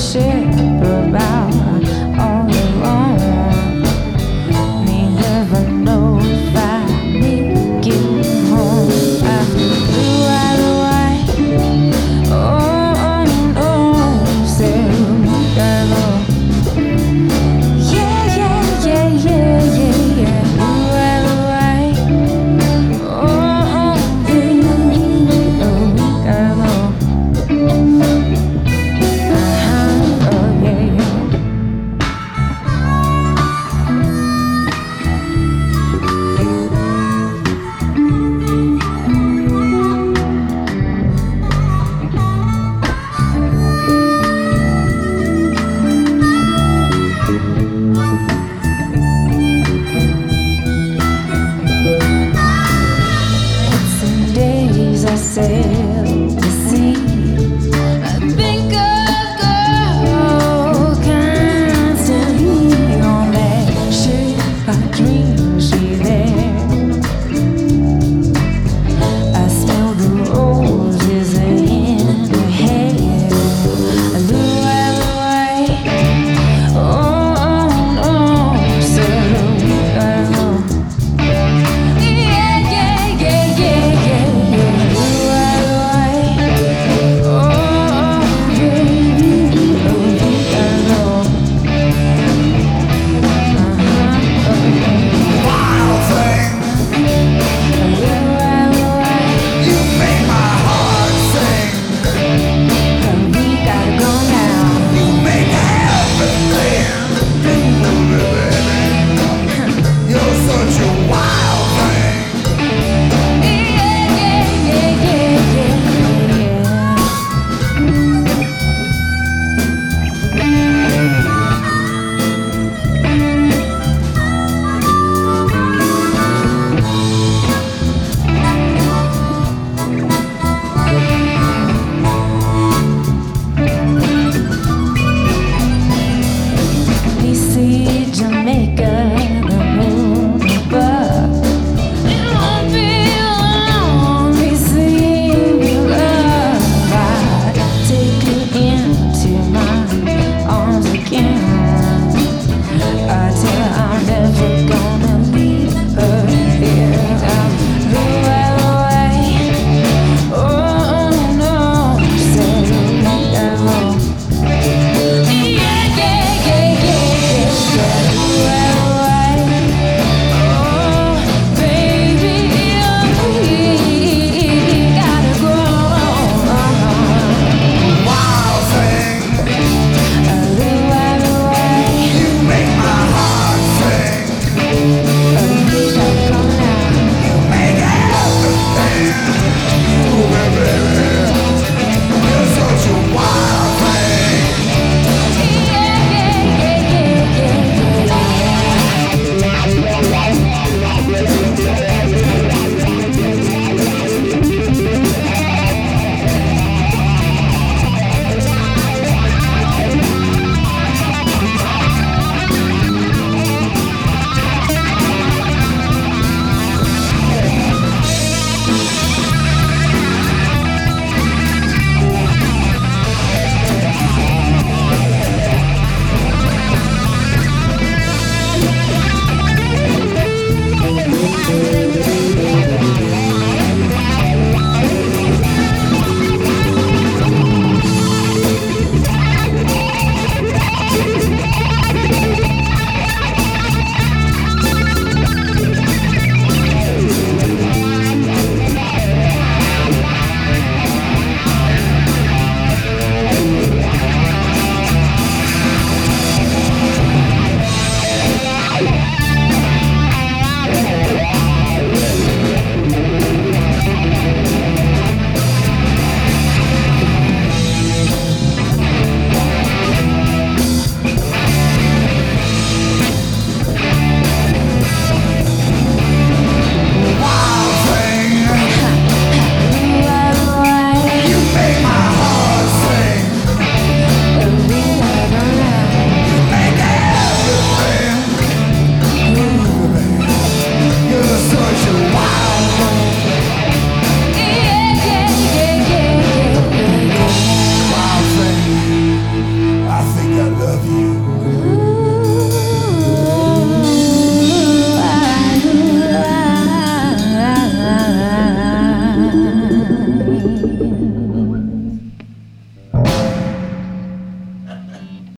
是。myself. never